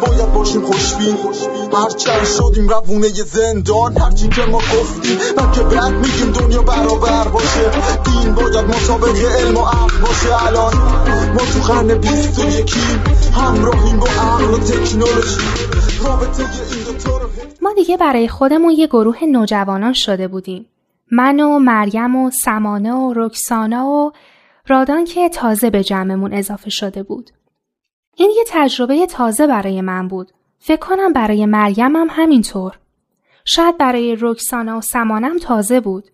باید باشیم خوشبین. هرچند شدیم روونه زندان هرچی که ما گفتیم من که بد میگیم دنیا برابر باشه. دین باید مطابق علم و عقل باشه. الان ما تو قرن بیست و یکیم همراهیم با عقل و تکنولوژی. رابطه این دوتا رو ما دیگه برای خودمون یه گروه نوجوانان شده بودیم. من و مریم و سمانه و رکسانا و رادان که تازه به جمعمون اضافه شده بود. این یه تجربه تازه برای من بود. فکر کنم برای مریم هم همینطور. شاید برای رکسانا و سمانم تازه بود.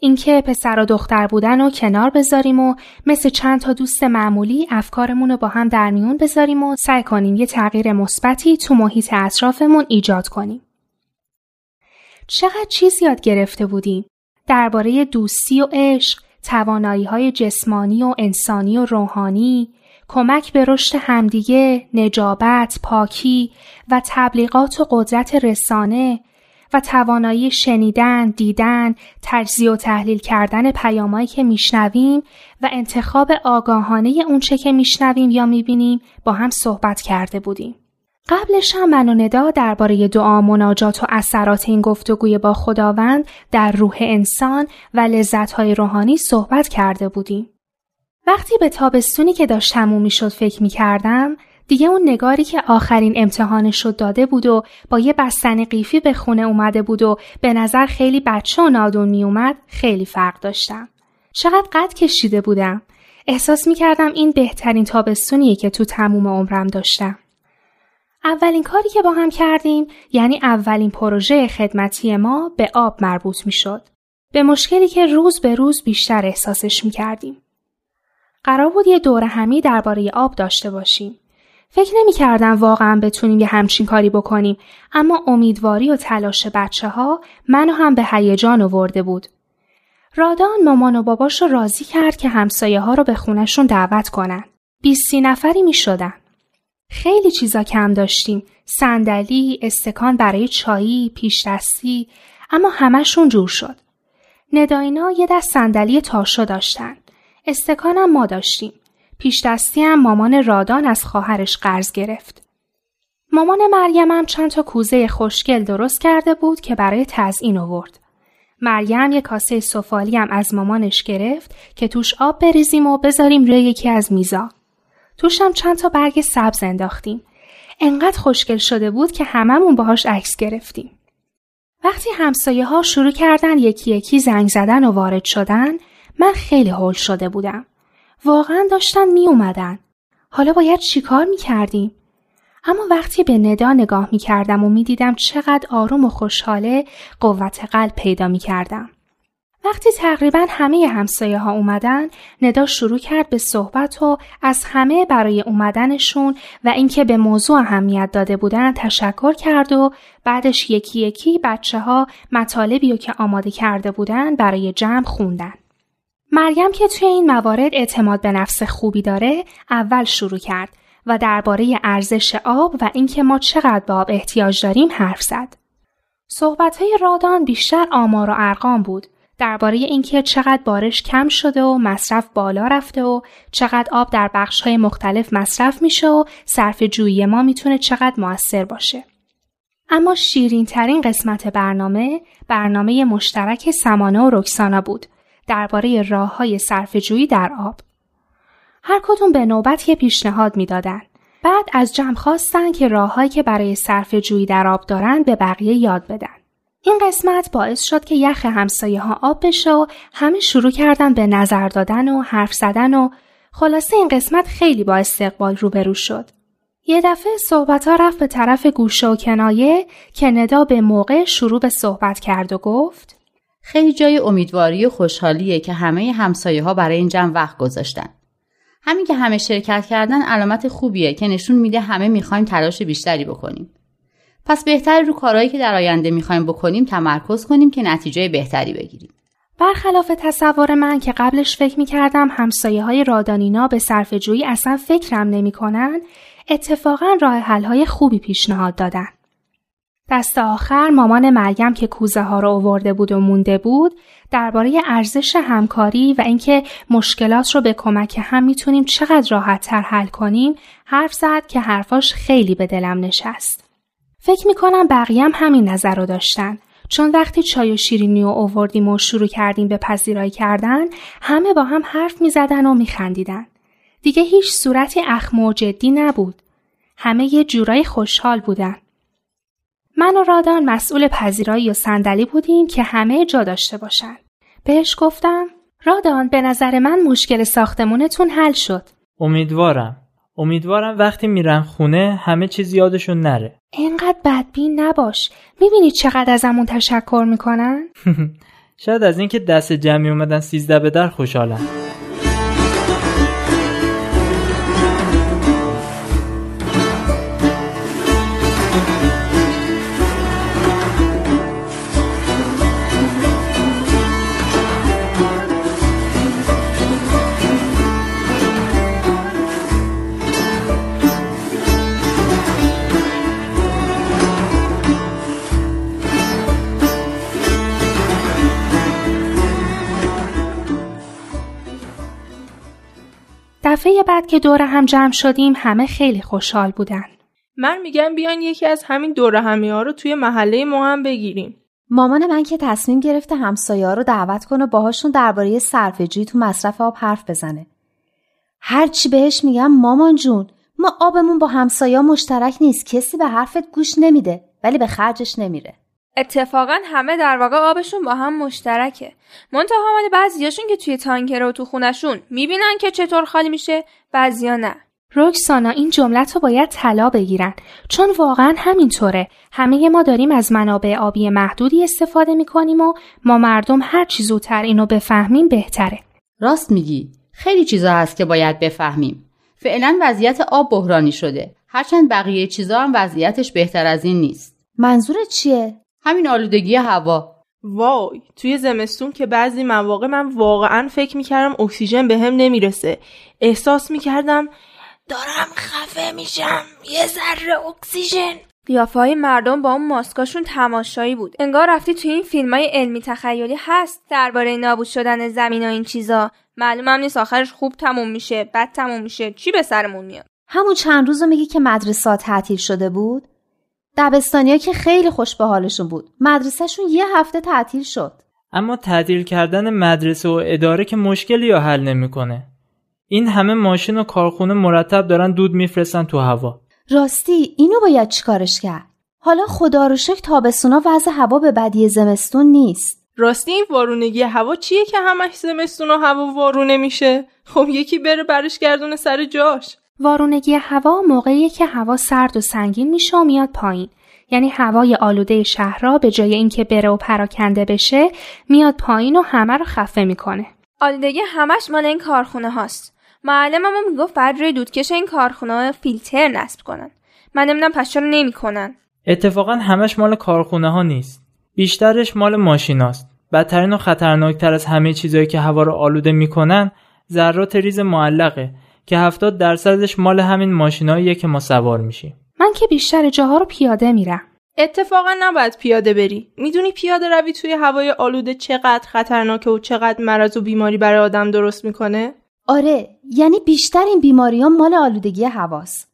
اینکه پسر و دختر بودن و کنار بذاریم و مثل چند تا دوست معمولی افکارمون رو با هم در میون بذاریم و سعی کنیم یه تغییر مثبتی تو محیط اطرافمون ایجاد کنیم. چقدر چیز یاد گرفته بودیم درباره دوستی و عشق، توانایی های جسمانی و انسانی و روحانی، کمک به رشد همدیگه، نجابت، پاکی و تبلیغات و قدرت رسانه و توانایی شنیدن، دیدن، تجزیه و تحلیل کردن پیامایی که میشنویم و انتخاب آگاهانه اونچه که میشنویم یا می‌بینیم با هم صحبت کرده بودیم. قبلش هم من و ندا درباره دعا مناجات و اثرات این گفتگوی با خداوند در روح انسان و لذتهای روحانی صحبت کرده بودیم. وقتی به تابستونی که داشت تموم می‌شد فکر می کردم دیگه اون نگاری که آخرین امتحانش شد داده بود و با یه بستن قیفی به خونه اومده بود و به نظر خیلی بچه و نادون می اومد خیلی فرق داشتم. چقدر قد کشیده بودم. احساس می کردم این بهترین تابستونیه که تو تموم عمرم داشتم. اولین کاری که با هم کردیم یعنی اولین پروژه خدمتی ما به آب مربوط می شد. به مشکلی که روز به روز بیشتر احساسش می کردیم. قرار بود یه دور همی درباره آب داشته باشیم. فکر نمی کردم واقعا بتونیم یه همچین کاری بکنیم اما امیدواری و تلاش بچه ها منو هم به هیجان آورده بود. رادان مامان و باباش راضی کرد که همسایه ها رو به خونشون دعوت کنن. بیستی نفری می شدن. خیلی چیزا کم داشتیم. صندلی، استکان برای چایی، پیش دستی، اما همشون جور شد. نداینا یه دست صندلی تاشو داشتن. استکانم ما داشتیم. پیش دستی هم مامان رادان از خواهرش قرض گرفت. مامان مریم هم چند تا کوزه خوشگل درست کرده بود که برای تزئین آورد. مریم یه کاسه سفالی هم از مامانش گرفت که توش آب بریزیم و بذاریم روی یکی از میزا. توشم چند تا برگ سبز انداختیم. انقدر خوشگل شده بود که هممون باهاش عکس گرفتیم. وقتی همسایه ها شروع کردن یکی یکی زنگ زدن و وارد شدن من خیلی هول شده بودم. واقعا داشتن می اومدن. حالا باید چیکار می کردیم؟ اما وقتی به ندا نگاه می کردم و می دیدم چقدر آروم و خوشحاله قوت قلب پیدا می کردم. وقتی تقریبا همه همسایه ها اومدن ندا شروع کرد به صحبت و از همه برای اومدنشون و اینکه به موضوع اهمیت داده بودن تشکر کرد و بعدش یکی یکی بچه ها مطالبی رو که آماده کرده بودن برای جمع خوندن. مریم که توی این موارد اعتماد به نفس خوبی داره اول شروع کرد و درباره ارزش آب و اینکه ما چقدر به آب احتیاج داریم حرف زد. صحبت های رادان بیشتر آمار و ارقام بود درباره اینکه چقدر بارش کم شده و مصرف بالا رفته و چقدر آب در بخش های مختلف مصرف میشه و صرف جویی ما می‌تونه چقدر موثر باشه. اما شیرین ترین قسمت برنامه برنامه مشترک سمانه و رکسانا بود درباره راه های صرف جویی در آب. هر کدوم به نوبت یه پیشنهاد می‌دادن. بعد از جمع خواستن که راههایی که برای صرف جویی در آب دارن به بقیه یاد بدن. این قسمت باعث شد که یخ همسایه ها آب بشه و همه شروع کردن به نظر دادن و حرف زدن و خلاصه این قسمت خیلی با استقبال روبرو شد. یه دفعه صحبت ها رفت به طرف گوشه و کنایه که ندا به موقع شروع به صحبت کرد و گفت خیلی جای امیدواری و خوشحالیه که همه همسایه ها برای این جمع وقت گذاشتن. همین که همه شرکت کردن علامت خوبیه که نشون میده همه می‌خوایم تلاش بیشتری بکنیم. پس بهتر رو کارهایی که در آینده می‌خوایم بکنیم تمرکز کنیم که نتیجه بهتری بگیریم. برخلاف تصور من که قبلش فکر می کردم همسایه های رادانینا به صرف جویی اصلا فکرم نمی کنن، اتفاقا راه حل های خوبی پیشنهاد دادن. دست آخر مامان مریم که کوزه ها رو آورده بود و مونده بود درباره ارزش همکاری و اینکه مشکلات رو به کمک هم می‌تونیم چقدر راحت تر حل کنیم حرف زد که حرفاش خیلی به دلم نشست. فکر می‌کنم بقیه هم همین نظر رو داشتن چون وقتی چای و شیرینی و اووردیم و شروع کردیم به پذیرایی کردن همه با هم حرف می‌زدن و میخندیدن. دیگه هیچ صورتی اخم و جدی نبود. همه یه جورای خوشحال بودن. من و رادان مسئول پذیرایی و صندلی بودیم که همه جا داشته باشن. بهش گفتم رادان به نظر من مشکل ساختمونتون حل شد. امیدوارم. امیدوارم وقتی میرن خونه همه چیز یادشون نره. اینقدر بدبین نباش. می‌بینی چقدر ازمون تشکر می‌کنن؟ شاید از اینکه دست جمعی اومدن سیزده به در خوشحالم. دفعه بعد که دور هم جمع شدیم همه خیلی خوشحال بودن. من میگم بیان یکی از همین دور همی ها رو توی محله ما هم بگیریم. مامان من که تصمیم گرفته همسایه ها رو دعوت کنه باهاشون درباره صرفه‌جویی تو مصرف آب حرف بزنه. هرچی بهش میگم مامان جون ما آبمون با همسایه مشترک نیست کسی به حرفت گوش نمیده ولی به خرجش نمیره. اتفاقا همه در واقع آبشون با هم مشترکه. منتها مال بعضیاشون که توی تانکر و تو خونشون می‌بینن که چطور خالی میشه بعضیا نه. رکسانا این جملت رو باید طلا بگیرن چون واقعا همینطوره. همه ما داریم از منابع آبی محدودی استفاده می‌کنیم و ما مردم هر چی زودتر اینو بفهمیم بهتره. راست میگی. خیلی چیزا هست که باید بفهمیم. فعلا وضعیت آب بحرانی شده. هرچند بقیه چیزا هم وضعیتش بهتر از این نیست. منظورت چیه؟ همین آلودگی هوا. وای توی زمستون که بعضی مواقع من واقعا فکر می‌کردم اکسیژن به هم نمی‌رسه. احساس می‌کردم دارم خفه میشم یه ذره اکسیژن. قیافه های مردم با اون ماسکاشون تماشایی بود. انگار رفتی توی این فیلم های علمی تخیلی هست درباره نابود شدن زمین و این چیزا. معلومم نیست آخرش خوب تموم میشه بد تموم میشه. چی به سرمون میاد؟ همون چند روز میگی که مدرسه تعطیل شده بود؟ دبستانیا که خیلی خوش به حالشون بود. مدرسهشون یه هفته تعطیل شد. اما تعطیل کردن مدرسه و اداره که مشکلی یا حل نمی‌کنه. این همه ماشین و کارخونه مرتب دارن دود میفرستن تو هوا. راستی اینو باید چیکارش کرد؟ حالا خدا رو شکر تابستونا وضع هوا به بدی زمستون نیست. راستی این وارونگی هوا چیه که همش زمستون و هوا وارونه میشه؟ خب یکی بره برش گردونه سر جاش. وارونگی هوا موقعی که هوا سرد و سنگین میشه و میاد پایین. یعنی هوای آلوده شهرها به جای اینکه بره و پراکنده بشه میاد پایین و همه رو خفه می‌کنه. آلودگی همش مال این کارخونه هاست. معلمم می‌گفت بعد روی دودکش این کارخونه فیلتر نصب کنن. من نمی‌دونم پس چرا نمی‌کنن. اتفاقا همش مال کارخونه ها نیست. بیشترش مال ماشیناست بدترین و خطرناکتر از همه چیزهایی که هوا رو آلوده می‌کنن ذرات ریز معلقه. که 70 درصدش مال همین ماشیناییه که ما سوار میشیم. من که بیشتر جاها رو پیاده میرم. اتفاقا نباید پیاده بری. می‌دونی پیاده روی توی هوای آلوده چقدر خطرناکه و چقدر مرض و بیماری برای آدم درست می‌کنه؟ آره، یعنی بیشتر این بیماری ها مال آلودگی هواست.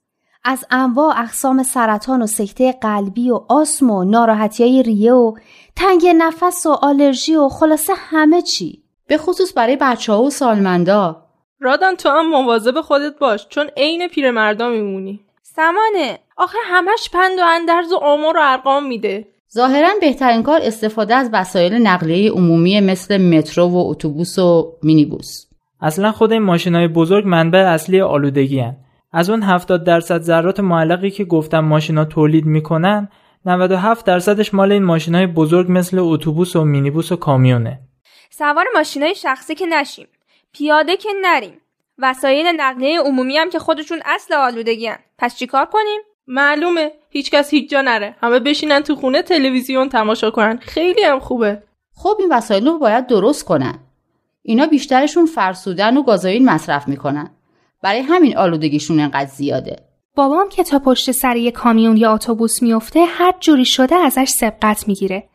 از انواع اقسام سرطان و سکته قلبی و آسم و ناراحتی های ریه و تنگ نفس و آلرژی و خلاصه همه چی. به خصوص برای بچه ها و سالمندا رادان تو هم مواظب خودت باش چون عین پیرمردا میمونی. سمانه آخه همش پند و اندرز و آمار و ارقام میده. ظاهرا بهترین کار استفاده از وسایل نقلیه عمومی مثل مترو و اتوبوس و مینیبوس. اصلا خود این ماشینای بزرگ منبع اصلی آلودگی هن. از اون 70 درصد ذرات معلقی که گفتم ماشینا تولید می‌کنن 97 درصدش مال این ماشینای بزرگ مثل اتوبوس و مینیبوس و کامیونه. سوار ماشینای شخصی که نشیم. پیاده که نریم. وسایل نقلیه عمومی هم که خودشون اصل آلودگی هن. پس چیکار کنیم؟ معلومه. هیچکس هیچ جا نره. همه بشینن تو خونه تلویزیون تماشا کنن. خیلی هم خوبه. خب این وسایل رو باید درست کنن. اینا بیشترشون فرسودن و گازوئیل مصرف می‌کنن. برای همین آلودگیشون انقدر زیاده. بابام که تا پشت سر یه کامیون یا اتوبوس میفته هر جوری شده ازش سبقت می‌گیره.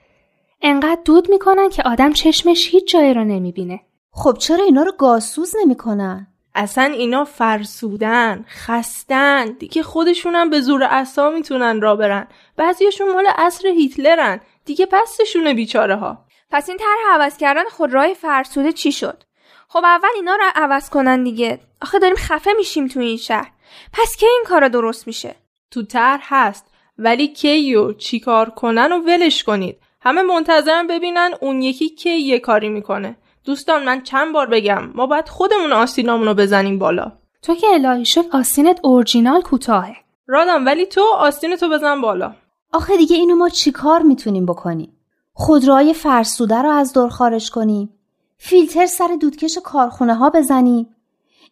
انقدر دود می‌کنن که آدم چشمش هیچ جایی رو نمی‌بینه. خب چرا اینا رو گازسوز نمی‌کنن؟ اصلا اینا فرسودن خستن. دیگه خودشونم به زور اصا می‌تونن را برن. بعضیاشون مال عصر هیتلرن. دیگه پستشونه بیچاره ها پس این طرح عوض کردن خودروهای فرسوده چی شد؟ خب اول اینا رو عوض کنن دیگه. آخه داریم خفه میشیم تو این شهر. پس کی این کارا درست میشه؟ تو طرح هست. ولی کی و چی کار کنن و ولش کنید. همه منتظرن ببینن اون یکی کی یه کاری می‌کنه. دوستان من چند بار بگم ما باید خودمون آستینامون رو بزنیم بالا. تو که الهی شد آستینت اورجینال کوتاهه. رادم ولی تو آستین تو بزن بالا. آخه دیگه اینو ما چیکار می‌تونیم بکنیم؟ خودروهای فرسوده رو از دور خارج کنیم فیلتر سر دودکش کارخونه ها بزنیم.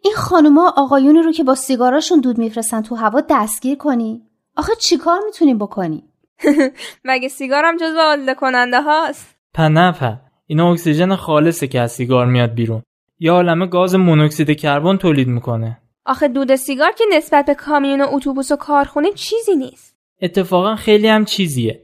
این خانوما آقایونی رو که با سیگاراشون دود میفرستن تو هوا دستگیر کنیم. آخه چیکار می‌تونیم بکنیم؟ مگه سیگارم جزو آلوده کننده هاست؟ پنفه. اینا اکسیژن خالصه که از سیگار میاد بیرون. یا عالمه گاز مونوکسید کربن تولید می‌کنه. آخه دود سیگار که نسبت به کامیون و اتوبوس و کارخونه چیزی نیست. اتفاقا خیلی هم چیزیه.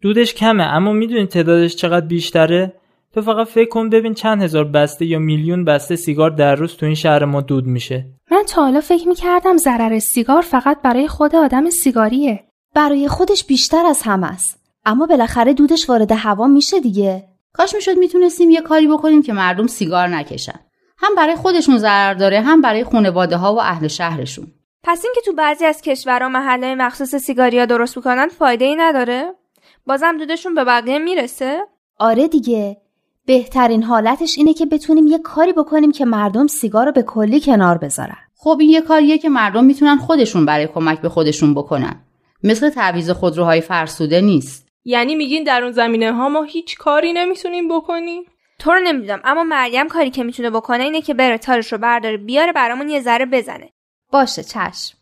دودش کمه اما می‌دونی تعدادش چقدر بیشتره؟ تو فقط فکر کن ببین چند هزار بسته یا میلیون بسته سیگار در روز تو این شهر ما دود میشه. من تا حالا فکر می‌کردم ضرر سیگار فقط برای خود آدم سیگاریه. برای خودش بیشتر از همه است. اما بالاخره دودش وارد هوا میشه دیگه. کاش می‌شد می‌تونستیم یه کاری بکنیم که مردم سیگار نکشن. هم برای خودشون ضرر داره هم برای خانواده ها و اهل شهرشون. پس اینکه تو بعضی از کشورها محله مخصوص سیگاریا درست می‌کنن فایده ای نداره؟ بازم دودشون به بقیه می‌رسه؟ آره دیگه. بهترین حالتش اینه که بتونیم یه کاری بکنیم که مردم سیگار رو به کلی کنار بذارن. خب این یه کاریه که مردم می‌تونن خودشون برای کمک به خودشون بکنن. مثل تعویض خودروهای فرسوده نیست. یعنی میگین در اون زمینه ها ما هیچ کاری نمی‌تونیم بکنیم؟ تو رو نمی‌دونم اما مریم کاری که می‌تونه بکنه اینه که بره تارش رو برداره بیاره برامون یه ذره بزنه. باشه چشم.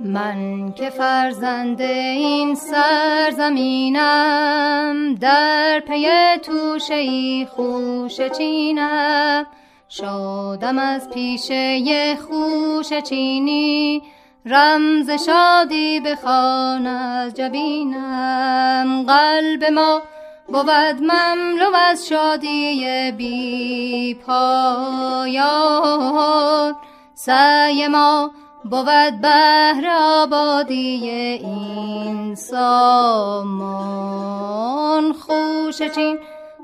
من که فرزند این سرزمینم در پی توشه ای خوش چینم. شادم از پیشه خوش چینی. رمز شادی بخوان از جبینم. قلب ما بود مملو از شادی بی پایان. سعی ما بود بهر آبادی این سامان خوش چین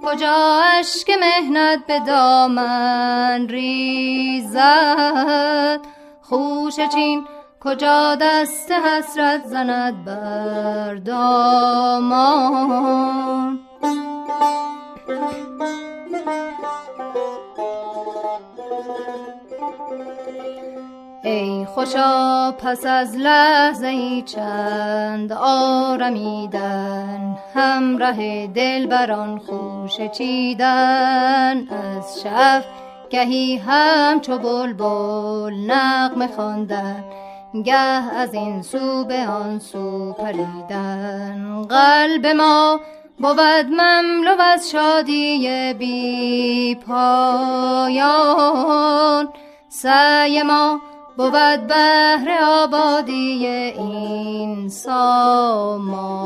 کجا اشک مهنت به دامن ریزد؟ خوش چین کجا دست حسرت زند بر دامان؟ ای خوشا پس از لحظه ای چند آرمیدن همراه دل بران خوش چیدن. از شب گهی همچو بلبل نغمه خواندن گه از این سو به آن سو پریدن. قلب ما بود مملو از شادی بی پایان سعی ما بود بهر آبادی این سامان.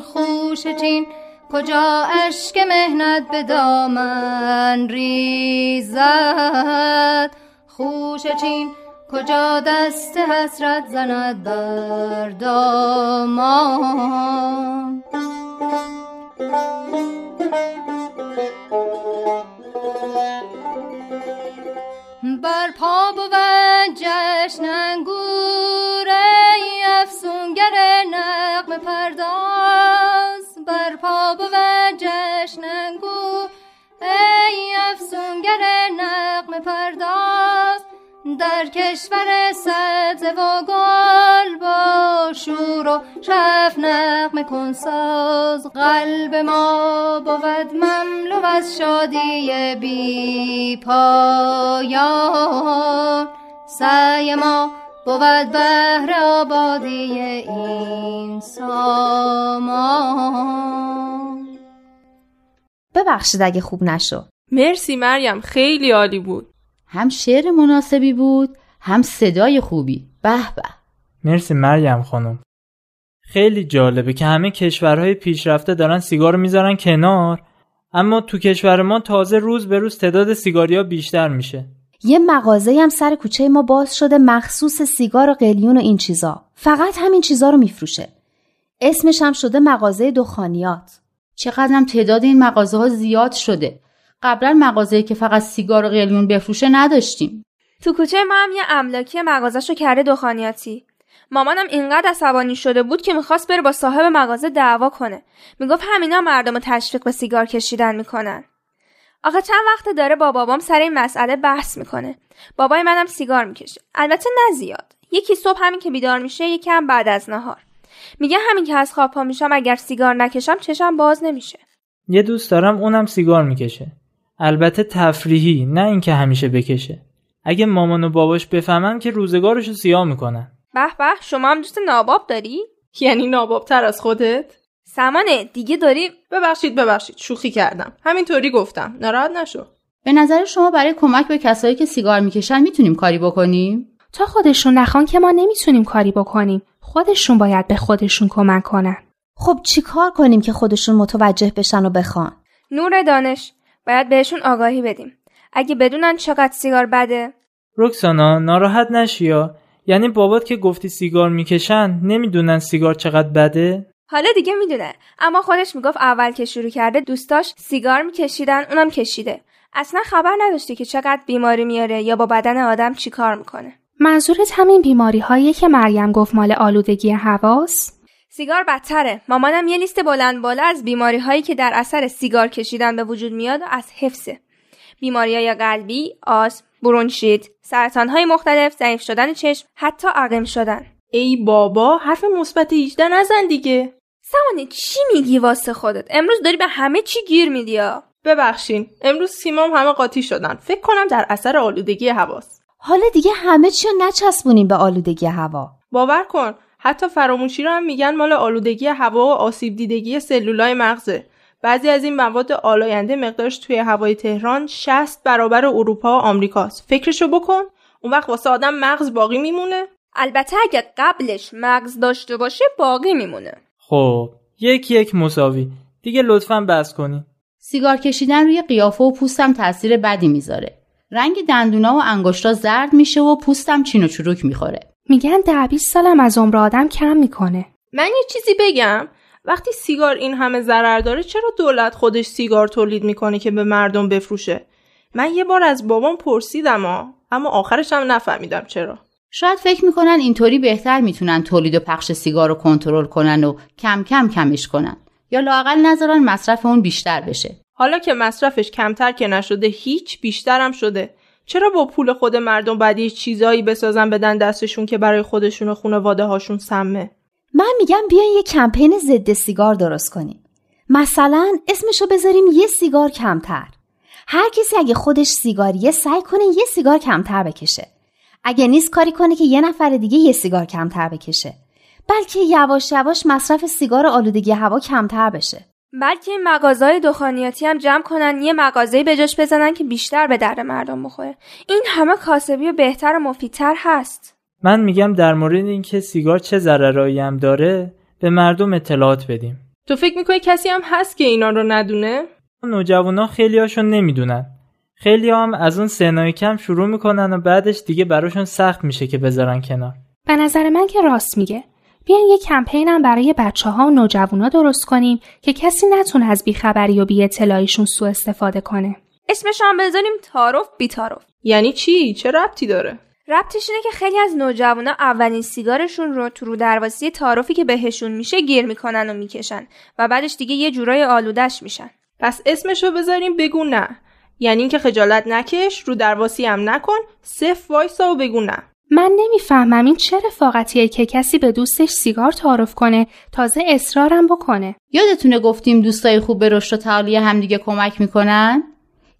خوش چین کجا اشک مهنت به دامن ریزد؟ خوش چین کجا دست حسرت زند بر دامان؟ بر پا بود جشن انگور ای افسونگر نقم پرداز. بر پا بود جشن انگور ای افسونگر نقم پرداز. در کشور سبز و گل با شور و شف نغمه کن ساز قلب ما بود مملو از شادی بی پایان. سعی ما بود بهر آبادی این سامان ببخشید اگه خوب نشو مرسی مریم خیلی عالی بود. هم شعر مناسبی بود هم صدای خوبی. به به. مرسی مریم خانم. خیلی جالبه که همه کشورهای پیشرفته دارن سیگار می‌ذارن کنار اما تو کشور ما تازه روز به روز تعداد سیگاریا بیشتر میشه. یه مغازه هم سر کوچه ما باز شده مخصوص سیگار و قلیون و این چیزا. فقط همین چیزا رو میفروشه. اسمش هم شده مغازه دخانیات. چقدرم تعداد این مغازه ها زیاد شده. قبلا مغازه‌ای که فقط سیگار و قلیون بفروشه نداشتیم. تو کوچه ما هم یه املاکی مغازهشو کرده دخانیاتی. مامانم اینقدر عصبانی شده بود که می‌خواست بره با صاحب مغازه دعوا کنه. می‌گفت همینا مردم رو تشویق به سیگار کشیدن می‌کنن. آخه چند وقت داره با بابام سر این مسئله بحث می‌کنه. بابای منم سیگار می‌کشه. البته نه زیاد. یکی صبح همین که بیدار میشه یکم بعد از نهار. میگه همین که از خواب پا میشم اگر سیگار نکشم چشم باز نمیشه. یه دوست دارم اونم سیگار می‌کشه. البته تفریحی نه اینکه همیشه بکشه. اگه مامان و باباش بفهمن که روزگارشو سیاه می‌کنن. به به شما هم دوست ناباب داری؟ یعنی نابابتر از خودت؟ سمانه دیگه داری؟ ببخشید ببخشید شوخی کردم. همینطوری گفتم. ناراحت نشو. به نظر شما برای کمک به کسایی که سیگار می‌کشن می‌تونیم کاری بکنیم؟ تا خودشون نخوان که ما نمی‌تونیم کاری بکنیم. خودشون باید به خودشون کمک کنن. خب چیکار کنیم که خودشون متوجه بشن و بخوان؟ نور دانش باید بهشون آگاهی بدیم. اگه بدونن چقدر سیگار بده؟ رکسانا ناراحت نشیا یعنی بابات که گفتی سیگار می‌کشن نمی‌دونن سیگار چقدر بده؟ حالا دیگه می‌دونه. اما خودش می‌گفت اول که شروع کرده دوستاش سیگار میکشیدن اونم کشیده. اصلا خبر نداشتی که چقدر بیماری میاره یا با بدن آدم چیکار می‌کنه. منظورت همین بیماری هایی که مریم گفت مال آلودگی هواست سیگار بدتره. مامانم یه لیست بلند بالا از بیماری هایی که در اثر سیگار کشیدن به وجود میاد و از حفظه. بیماری های قلبی آسم برونشیت سرطان های مختلف ضعیف شدن چشم حتی عقیم شدن. ای بابا حرف مثبت 18 نزن دیگه. سمانه چی میگی واسه خودت؟ امروز داری به همه چی گیر میدی ببخشین امروز سیمام همه قاطی شدن. فکر کنم در اثر آلودگی هواست. حالا دیگه همه چی رو نچسبونیم به آلودگی هوا. باور کن حتی فراموشی رو هم میگن مال آلودگی هوا و آسیب دیدگی سلولای مغزه. بعضی از این مواد آلاینده مقدارش توی هوای تهران 60 برابر اروپا و آمریکاست. فکرشو بکن اون وقت واسه آدم مغز باقی میمونه؟ البته اگه قبلش مغز داشته باشه باقی میمونه. خب یک یک مساوی. دیگه لطفا بس کنی. سیگار کشیدن روی قیافه و پوستم تاثیر بدی می‌ذاره. رنگ دندونا و انگشتا زرد میشه و پوستم چین و چروک می‌خوره. میگن ده 20 سالم از عمر آدم کم می‌کنه. من یه چیزی بگم. وقتی سیگار این همه ضرر داره چرا دولت خودش سیگار تولید می‌کنه که به مردم بفروشه؟ من یه بار از بابام پرسیدم ها اما آخرش هم نفهمیدم چرا. شاید فکر می‌کنن اینطوری بهتر می‌تونن تولید و پخش سیگار رو کنترل کنن و کم کم کمش کنن. یا لاقل نذارن مصرف اون بیشتر بشه. حالا که مصرفش کمتر که نشده هیچ بیشترم شده. چرا با پول خود مردم بعد یه چیزایی بسازن بدن دستشون که برای خودشون و خانواده هاشون سمه؟ من میگم بیاین یه کمپین ضد سیگار درست کنیم. مثلا اسمشو بذاریم یه سیگار کمتر. هر کسی اگه خودش سیگاریه سعی کنه یه سیگار کمتر بکشه. اگه نیست کاری کنه که یه نفر دیگه یه سیگار کمتر بکشه. بلکه یواش یواش مصرف سیگار آلودگی هوا کمتر بشه. بلکه این مغازهای دخانیاتی هم جمع کنن یه مغازه به جاش بزنن که بیشتر به در مردم بخوره. این همه کاسبی و بهتر و مفیدتر هست. من میگم در مورد اینکه سیگار چه ضررایی هم داره به مردم اطلاعات بدیم. تو فکر می‌کنی کسی هم هست که اینا رو ندونه؟ نوجوانا خیلی هاشون نمی‌دونن. خیلی هم از اون سنای کم شروع می‌کنن و بعدش دیگه براشون سخت میشه که بذارن کنار. به نظر من که راست میگه. بیاین یه کمپین هم برای بچه ها و نوجوانا درست کنیم که کسی نتونه از بیخبری و بی اطلاعیشون سوء استفاده کنه. اسمش هم بذاریم تعارف بی تعارف یعنی چی؟ چه ربطی داره؟ ربطش اینه که خیلی از نوجوانا اولین سیگارشون رو تو رو درواسی تعارفی که بهشون میشه گیر می‌کنن و می‌کشن و بعدش دیگه یه جورای آلودش میشن. پس اسمشو بذاریم بگو نه. یعنی اینکه خجالت نکش رو درواسی هم نکن صف وایسا و بگو نه. من نمی‌فهمم این چه رفاقتیه که کسی به دوستش سیگار تعارف کنه تازه اصرارم بکنه. یادتونه گفتیم دوستای خوب به رشد و تعالی همدیگه کمک می‌کنن؟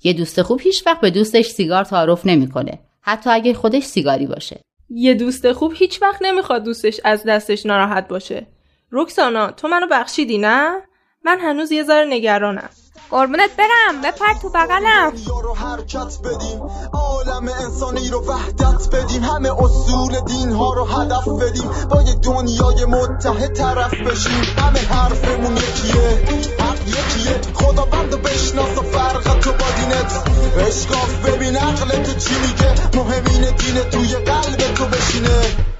یه دوست خوب هیچ وقت به دوستش سیگار تعارف نمی‌کنه. حتی اگه خودش سیگاری باشه. یه دوست خوب هیچ وقت نمی‌خواد دوستش از دستش ناراحت باشه. رکسانا تو منو بخشیدی نه؟ من هنوز یه ذره نگرانم. قربونت برم بپر تو بغلم. رو حرکت بدیم عالم انسانی رو وحدت بدیم. همه اصول دین ها رو هدف بدیم. با یه دنیای متحد طرف بشیم. همه حرفمون یکیه حق یکیه. خدا بند و بشناس و فرق تو با دینت. اشکاف ببین عقل تو چی میگه. مهمین دین توی قلب تو بشینه.